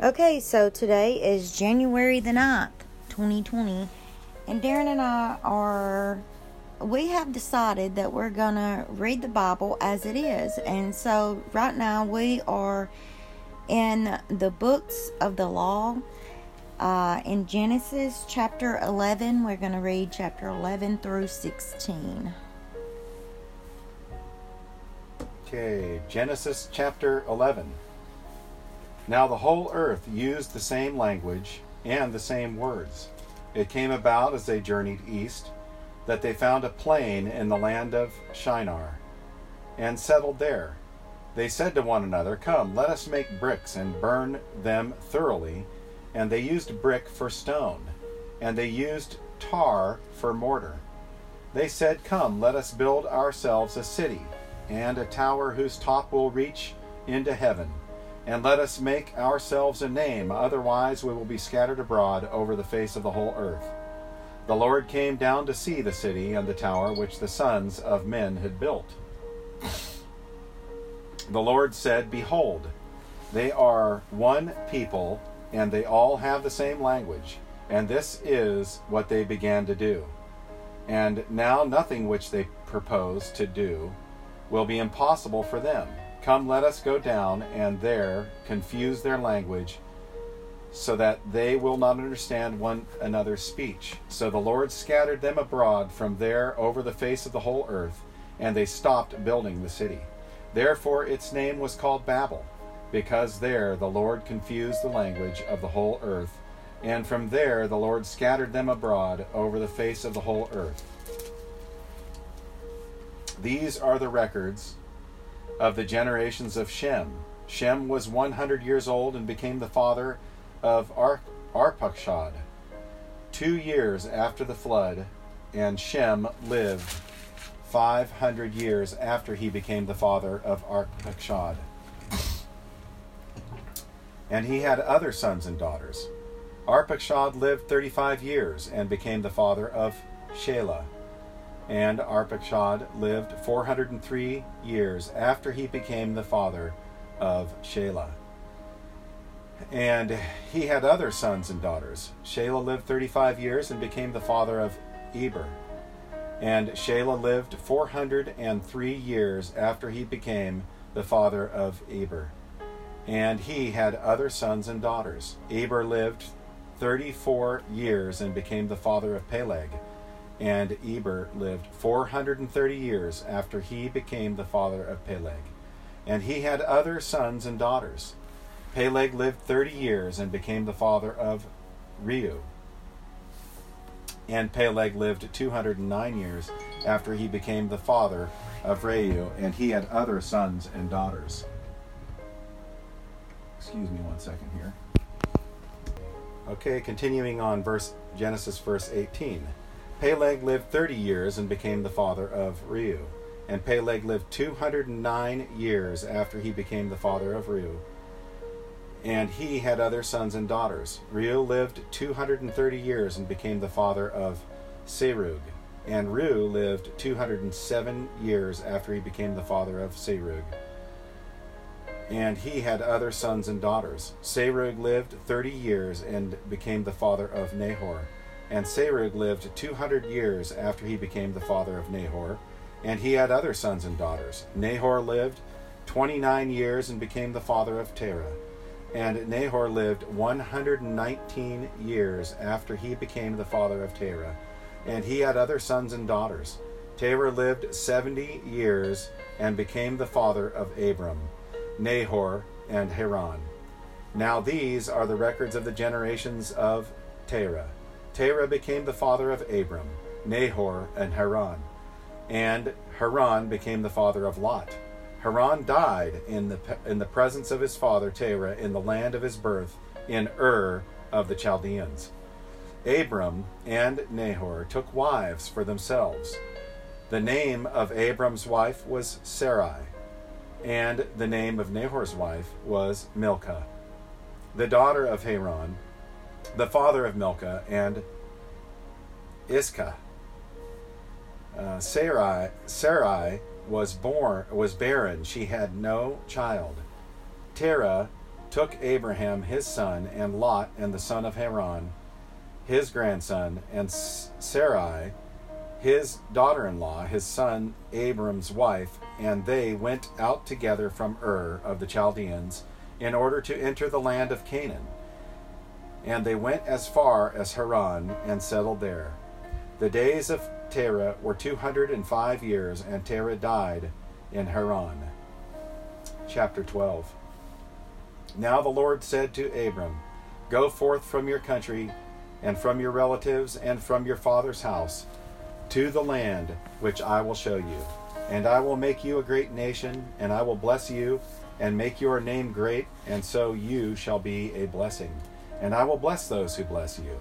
Okay, so today is January the 9th, 2020, and Darren and I are, we have decided that we're going to read the Bible as it is. And so right now we are in the books of the law. Uh, in Genesis chapter 11, we're going to read chapter 11 through 16. Okay, Genesis chapter 11. Now the whole earth used the same language and the same words. It came about as they journeyed east that they found a plain in the land of Shinar and settled there. They said to one another, Come, let us make bricks and burn them thoroughly. And they used brick for stone, and they used tar for mortar. They said, Come, let us build ourselves a city and a tower whose top will reach into heaven and let us make ourselves a name, otherwise we will be scattered abroad over the face of the whole earth. The Lord came down to see the city and the tower which the sons of men had built. The Lord said, Behold, they are one people, and they all have the same language, and this is what they began to do. And now nothing which they propose to do will be impossible for them Come, let us go down and there confuse their language, so that they will not understand one another's speech. So the Lord scattered them abroad from there over the face of the whole earth, and they stopped building the city. Therefore its name was called Babel, because there the Lord confused the language of the whole earth, and from there the Lord scattered them abroad over the face of the whole earth. These are the records of the generations of Shem. Shem was 100 years old and became the father of Ar- Arpachshad. Two years after the flood, and Shem lived 500 years after he became the father of Arpachshad. And he had other sons and daughters. Arpachshad lived 35 years and became the father of Shelah and Arpachshad lived 403 years after he became the father of Shelah. And he had other sons and daughters. Shelah lived 35 years and became the father of Eber. And Shelah lived 403 years after he became the father of Eber. And he had other sons and daughters. Eber lived 34 years and became the father of Peleg and Eber lived 430 years after he became the father of Peleg. And he had other sons and daughters. Peleg lived 30 years and became the father of Reu. And Peleg lived 209 years after he became the father of Reu, and he had other sons and daughters. Excuse me one second here. Okay, continuing on verse Genesis verse 18. Peleg lived 30 years and became the father of Reu. And Peleg lived 209 years after he became the father of Reu. And he had other sons and daughters. Reu lived 230 years and became the father of Serug. And Reu lived 207 years after he became the father of Serug. And he had other sons and daughters. Serug lived 30 years and became the father of Nahor. And Serug lived 200 years after he became the father of Nahor, and he had other sons and daughters. Nahor lived 29 years and became the father of Terah. And Nahor lived 119 years after he became the father of Terah, and he had other sons and daughters. Terah lived 70 years and became the father of Abram, Nahor, and Haran. Now these are the records of the generations of Terah. Terah became the father of Abram, Nahor, and Haran. And Haran became the father of Lot. Haran died in the, in the presence of his father Terah in the land of his birth, in Ur of the Chaldeans. Abram and Nahor took wives for themselves. The name of Abram's wife was Sarai, and the name of Nahor's wife was Milcah, the daughter of Haran, the father of Milcah, and Iscah. Uh, Sarai, Sarai was born was barren; she had no child. Terah took Abraham his son, and Lot, and the son of Haran, his grandson, and Sarai, his daughter in law, his son Abram's wife, and they went out together from Ur of the Chaldeans in order to enter the land of Canaan. And they went as far as Haran and settled there. The days of Terah were 205 years, and Terah died in Haran. Chapter 12 Now the Lord said to Abram, Go forth from your country, and from your relatives, and from your father's house, to the land which I will show you. And I will make you a great nation, and I will bless you, and make your name great, and so you shall be a blessing. And I will bless those who bless you,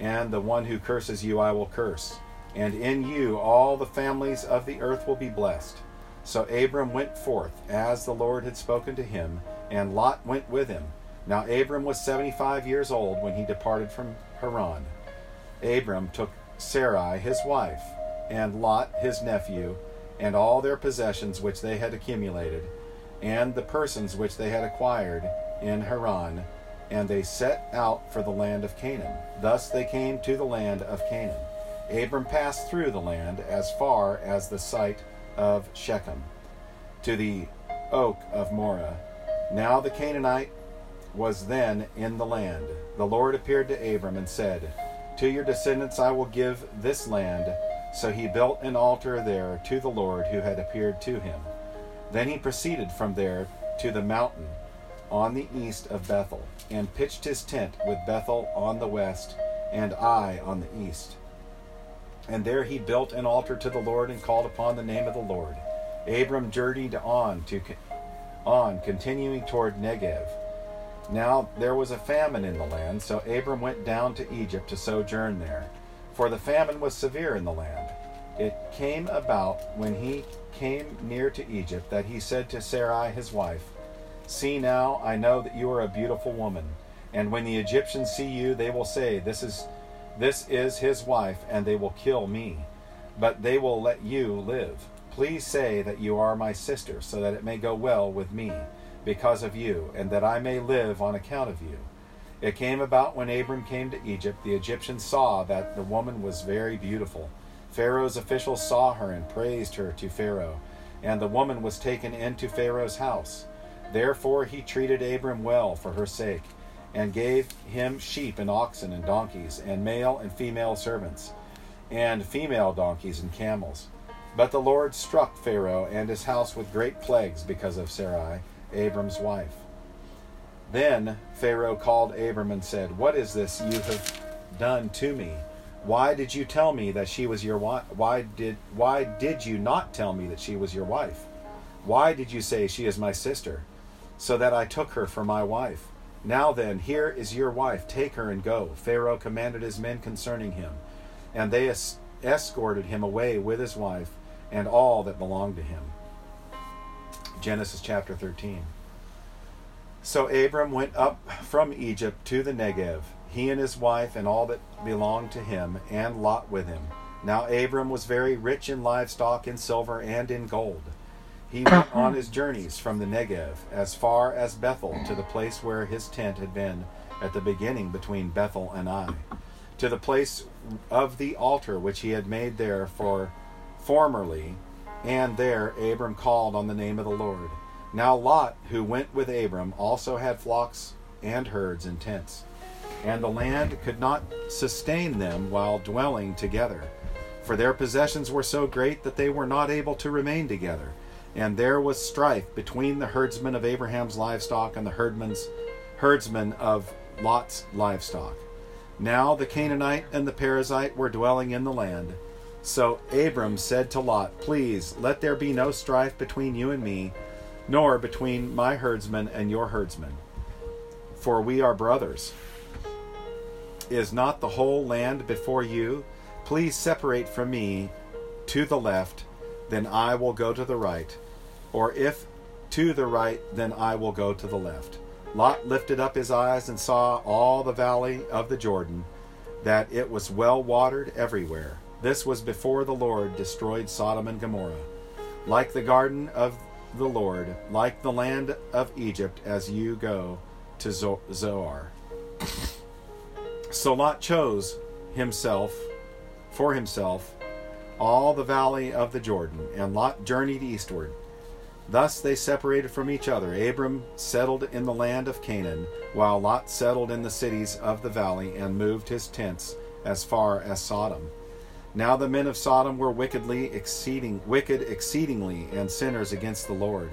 and the one who curses you I will curse. And in you all the families of the earth will be blessed. So Abram went forth, as the Lord had spoken to him, and Lot went with him. Now Abram was seventy five years old when he departed from Haran. Abram took Sarai his wife, and Lot his nephew, and all their possessions which they had accumulated, and the persons which they had acquired in Haran, and they set out for the land of Canaan. Thus they came to the land of Canaan. Abram passed through the land as far as the site of Shechem, to the oak of Moreh. Now the Canaanite was then in the land. The Lord appeared to Abram and said, To your descendants I will give this land. So he built an altar there to the Lord who had appeared to him. Then he proceeded from there to the mountain on the east of Bethel, and pitched his tent with Bethel on the west and Ai on the east. And there he built an altar to the Lord and called upon the name of the Lord. Abram journeyed on to on, continuing toward Negev. Now there was a famine in the land, so Abram went down to Egypt to sojourn there, for the famine was severe in the land. It came about when he came near to Egypt that he said to Sarai his wife, See now, I know that you are a beautiful woman, and when the Egyptians see you, they will say, This is this is his wife, and they will kill me. But they will let you live. Please say that you are my sister, so that it may go well with me because of you, and that I may live on account of you. It came about when Abram came to Egypt, the Egyptians saw that the woman was very beautiful. Pharaoh's officials saw her and praised her to Pharaoh, and the woman was taken into Pharaoh's house. Therefore he treated Abram well for her sake, and gave him sheep and oxen and donkeys, and male and female servants, and female donkeys and camels. But the Lord struck Pharaoh and his house with great plagues because of Sarai Abram's wife. Then Pharaoh called Abram and said, What is this you have done to me? Why did you tell me that she was your wife? Why did why did you not tell me that she was your wife? Why did you say she is my sister, so that I took her for my wife? Now then, here is your wife. Take her and go. Pharaoh commanded his men concerning him, and they es- escorted him away with his wife and all that belonged to him. Genesis chapter 13. So Abram went up from Egypt to the Negev, he and his wife and all that belonged to him, and Lot with him. Now Abram was very rich in livestock, in silver, and in gold. He went on his journeys from the Negev as far as Bethel to the place where his tent had been at the beginning between Bethel and Ai, to the place of the altar which he had made there for formerly and there Abram called on the name of the Lord. Now Lot, who went with Abram, also had flocks and herds and tents. And the land could not sustain them while dwelling together, for their possessions were so great that they were not able to remain together. And there was strife between the herdsmen of Abraham's livestock and the herdmen's, herdsmen of Lot's livestock. Now the Canaanite and the Perizzite were dwelling in the land. So Abram said to Lot, Please let there be no strife between you and me, nor between my herdsmen and your herdsmen, for we are brothers. Is not the whole land before you? Please separate from me to the left, then I will go to the right. Or if to the right, then I will go to the left. Lot lifted up his eyes and saw all the valley of the Jordan, that it was well watered everywhere this was before the Lord destroyed Sodom and Gomorrah. Like the garden of the Lord, like the land of Egypt, as you go to Zo- Zoar. So Lot chose himself for himself all the valley of the Jordan, and Lot journeyed eastward. Thus they separated from each other. Abram settled in the land of Canaan, while Lot settled in the cities of the valley and moved his tents as far as Sodom. Now the men of Sodom were wickedly exceeding wicked exceedingly and sinners against the Lord.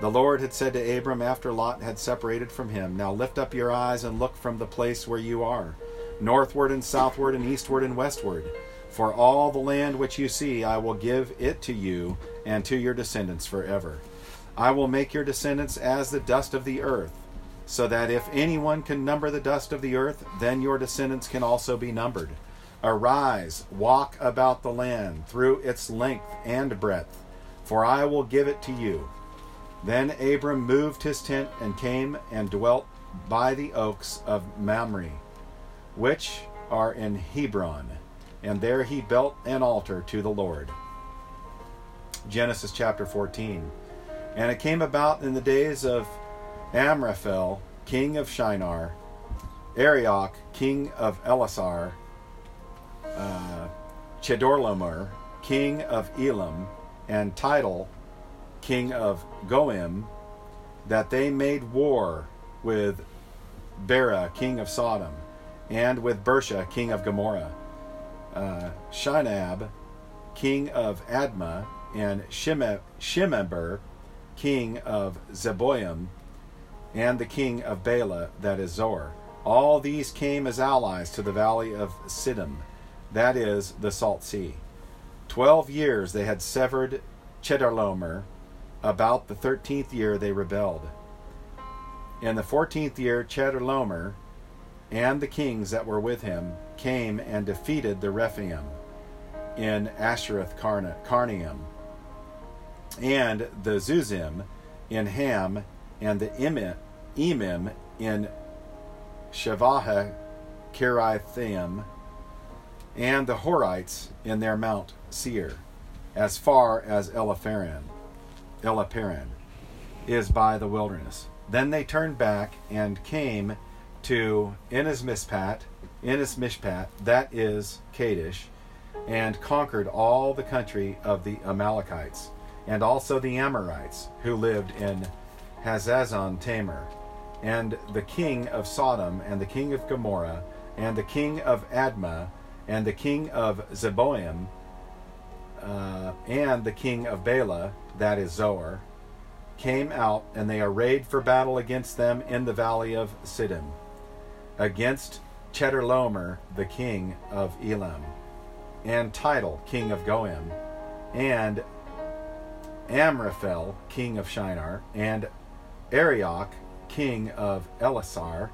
The Lord had said to Abram after Lot had separated from him, Now lift up your eyes and look from the place where you are, northward and southward and eastward and westward. For all the land which you see, I will give it to you and to your descendants forever. I will make your descendants as the dust of the earth, so that if anyone can number the dust of the earth, then your descendants can also be numbered. Arise, walk about the land through its length and breadth, for I will give it to you. Then Abram moved his tent and came and dwelt by the oaks of Mamre, which are in Hebron, and there he built an altar to the Lord. Genesis chapter 14. And it came about in the days of Amraphel, king of Shinar, Arioch, king of Elasar, uh, Chedorlaomer, king of Elam, and Tidal, king of Goiim, that they made war with Bera, king of Sodom, and with Birsha, king of Gomorrah, uh, Shinab, king of Admah, and Shemeber, king of Zeboim, and the king of Bela, that is Zoar. All these came as allies to the valley of Siddim, that is, the Salt Sea. Twelve years they had severed Chedorlaomer. About the thirteenth year they rebelled. In the fourteenth year, Chedorlaomer and the kings that were with him came and defeated the Rephaim in Ashteroth Karnaim, and the Zuzim in Ham, and the Emim in Shaveh Kiriathaim, and the Horites in their Mount Seir, as far as Elapharan, Elaparan is by the wilderness. Then they turned back and came to Innis Mishpat, Innis Mishpat, that is Kadesh, and conquered all the country of the Amalekites, and also the Amorites who lived in Hazazon Tamar, and the king of Sodom, and the king of Gomorrah, and the king of Admah, and the king of Zeboim, uh, and the king of Bela, that is Zoar, came out, and they arrayed for battle against them in the valley of Siddim, against Chedorlaomer, the king of Elam, and Tidal, king of Goiim, and Amraphel, king of Shinar, and Arioch, king of Elasar,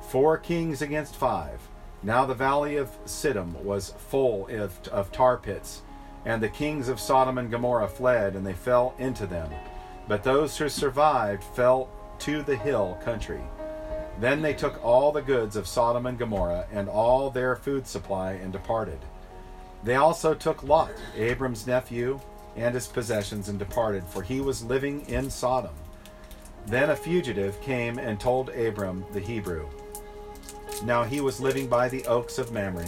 four kings against five. Now the valley of Siddim was full of, of tar pits, and the kings of Sodom and Gomorrah fled, and they fell into them. But those who survived fell to the hill country. Then they took all the goods of Sodom and Gomorrah and all their food supply and departed. They also took Lot, Abram's nephew, and his possessions and departed, for he was living in Sodom. Then a fugitive came and told Abram the Hebrew. Now he was living by the oaks of Mamre,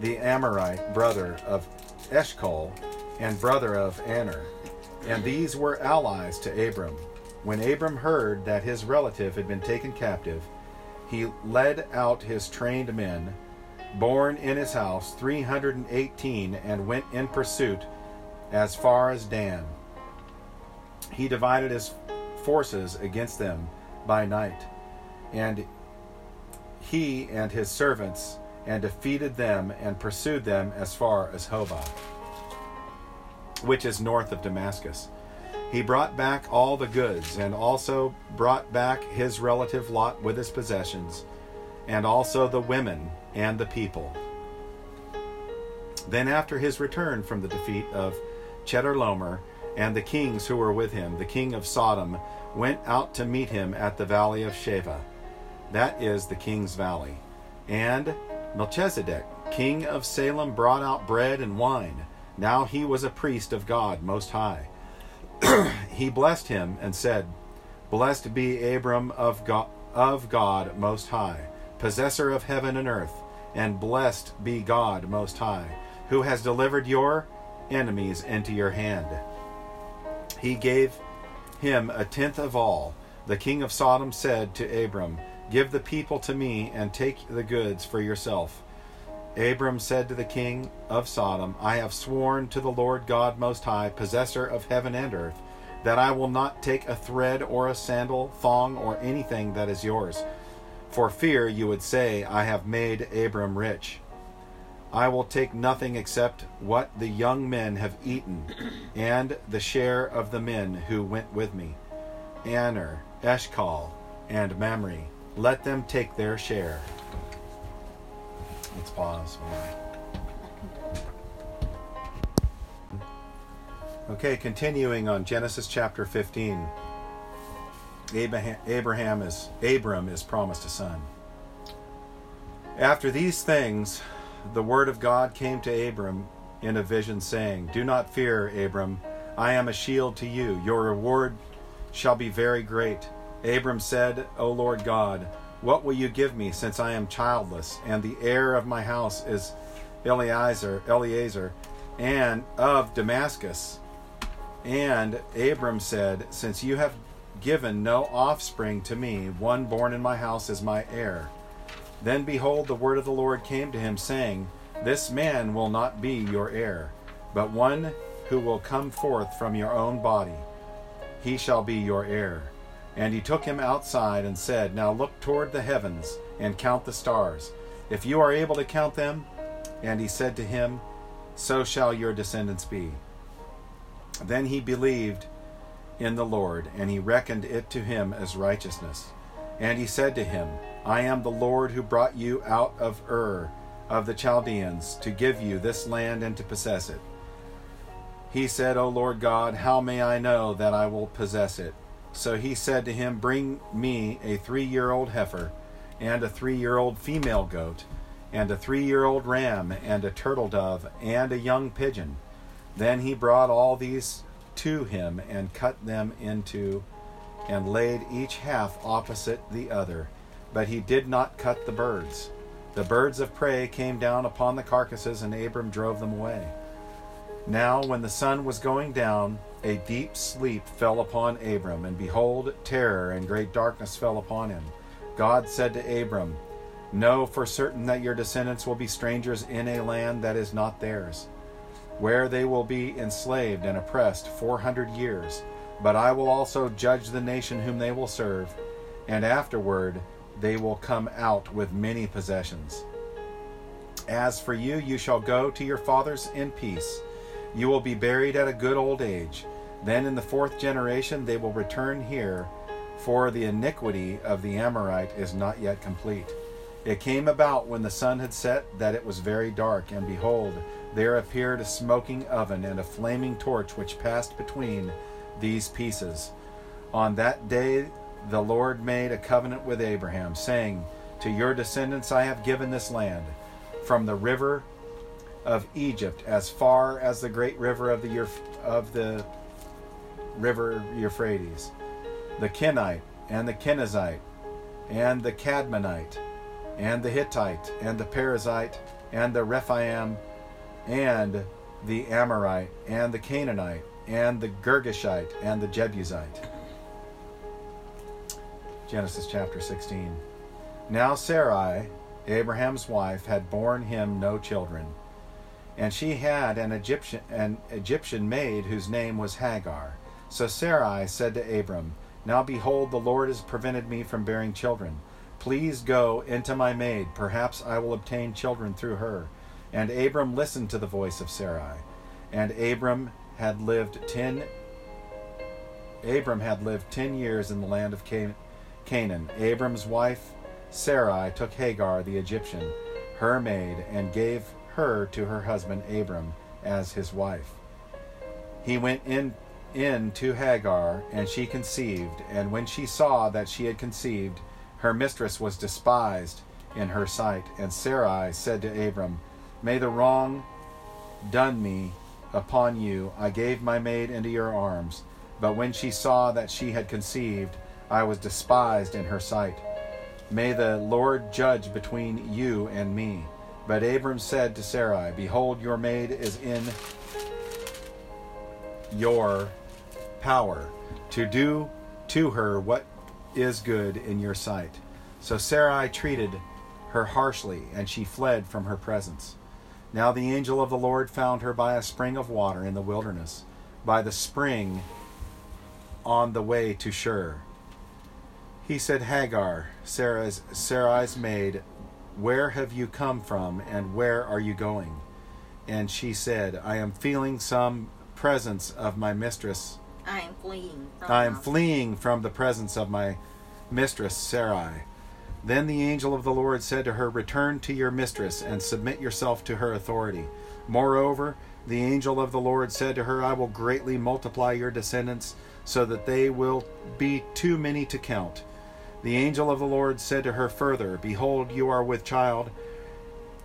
the Amorite brother of Eshcol and brother of Aner, and these were allies to Abram. When Abram heard that his relative had been taken captive, he led out his trained men, born in his house, 318, and went in pursuit as far as Dan. He divided his forces against them by night, and he and his servants, and defeated them and pursued them as far as Hobah, which is north of Damascus. He brought back all the goods, and also brought back his relative Lot with his possessions, and also the women and the people. Then, after his return from the defeat of Chedorlaomer and the kings who were with him, the king of Sodom went out to meet him at the valley of Shaveh, that is the king's valley. And Melchizedek, king of Salem, brought out bread and wine. Now he was a priest of God Most High. he blessed him and said, Blessed be Abram of God, of God Most High, possessor of heaven and earth, and blessed be God Most High, who has delivered your enemies into your hand. He gave him a tenth of all. The king of Sodom said to Abram, Give the people to me and take the goods for yourself. Abram said to the king of Sodom, I have sworn to the Lord God Most High, possessor of heaven and earth, that I will not take a thread or a sandal, thong, or anything that is yours. For fear you would say, I have made Abram rich. I will take nothing except what the young men have eaten, and the share of the men who went with me. Aner, Eshcol, and Mamre. Let them take their share. Let's pause. Okay, continuing on Genesis chapter 15. Abraham, Abraham is Abram is promised a son. After these things, the word of God came to Abram in a vision, saying, Do not fear, Abram. I am a shield to you. Your reward shall be very great. Abram said, O Lord God, what will you give me, since I am childless, and the heir of my house is Eliezer, Eliezer, and of Damascus? And Abram said, Since you have given no offspring to me, one born in my house is my heir. Then behold, the word of the Lord came to him, saying, This man will not be your heir, but one who will come forth from your own body. He shall be your heir. And he took him outside and said, Now look toward the heavens and count the stars, if you are able to count them. And he said to him, So shall your descendants be. Then he believed in the Lord, and he reckoned it to him as righteousness. And he said to him, I am the Lord who brought you out of Ur of the Chaldeans to give you this land and to possess it. He said, O Lord God, how may I know that I will possess it? So he said to him, Bring me a three year old heifer, and a three year old female goat, and a three year old ram, and a turtle dove, and a young pigeon. Then he brought all these to him, and cut them into, and laid each half opposite the other. But he did not cut the birds. The birds of prey came down upon the carcasses, and Abram drove them away. Now, when the sun was going down, a deep sleep fell upon Abram, and behold, terror and great darkness fell upon him. God said to Abram, Know for certain that your descendants will be strangers in a land that is not theirs, where they will be enslaved and oppressed four hundred years. But I will also judge the nation whom they will serve, and afterward they will come out with many possessions. As for you, you shall go to your fathers in peace. You will be buried at a good old age. Then in the fourth generation they will return here, for the iniquity of the Amorite is not yet complete. It came about when the sun had set that it was very dark, and behold, there appeared a smoking oven and a flaming torch which passed between these pieces. On that day the Lord made a covenant with Abraham, saying, To your descendants I have given this land, from the river of Egypt as far as the great river of the of the river Euphrates, the Kenite and the Kenizzite, and the Cadmonite, and the Hittite, and the Perizzite, and the Rephaim, and the Amorite, and the Canaanite, and the Girgashite, and the Jebusite. Genesis chapter 16. Now Sarai, Abraham's wife, had borne him no children, and she had an Egyptian an Egyptian maid whose name was Hagar. So Sarai said to Abram, Now behold, the Lord has prevented me from bearing children. Please go into my maid, perhaps I will obtain children through her. And Abram listened to the voice of Sarai. And Abram had lived ten Abram had lived ten years in the land of Canaan. Abram's wife Sarai took Hagar the Egyptian, her maid, and gave her to her husband Abram as his wife. He went in in to Hagar, and she conceived, and when she saw that she had conceived, her mistress was despised in her sight. And Sarai said to Abram, May the wrong done me upon you, I gave my maid into your arms. But when she saw that she had conceived, I was despised in her sight. May the Lord judge between you and me. But Abram said to Sarai, Behold, your maid is in your power to do to her what is good in your sight. So Sarai treated her harshly, and she fled from her presence. Now the angel of the Lord found her by a spring of water in the wilderness, by the spring on the way to Shur. He said, Hagar, Sarah's, Sarai's maid, where have you come from, and where are you going? And she said, I am feeling some presence of my mistress. I am fleeing. From I am fleeing from the presence of my mistress Sarai. Then the angel of the Lord said to her, Return to your mistress and submit yourself to her authority. Moreover, the angel of the Lord said to her, I will greatly multiply your descendants, so that they will be too many to count. The angel of the Lord said to her further, Behold, you are with child,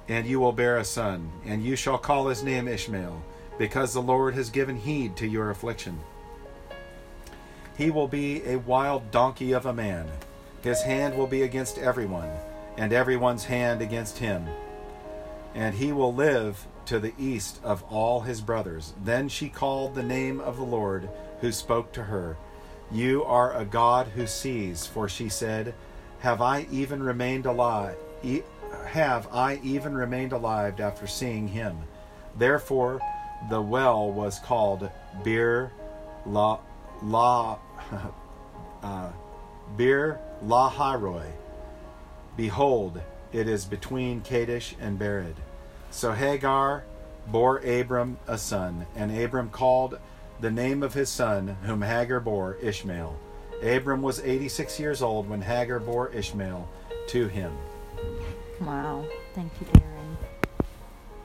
and you will bear a son, and you shall call his name Ishmael, because the Lord has given heed to your affliction. He will be a wild donkey of a man. His hand will be against everyone, and everyone's hand against him. And he will live to the east of all his brothers. Then she called the name of the Lord who spoke to her. You are a God who sees, for she said, Have I even remained alive? Have I even remained alive after seeing him? Therefore, the well was called Bir La La uh, Bir Laharoi. Behold, it is between Kadesh and Bered. So Hagar bore Abram a son, and Abram called the name of his son, whom Hagar bore, Ishmael. Abram was 86 years old when Hagar bore Ishmael to him. Wow. Thank you, Darren.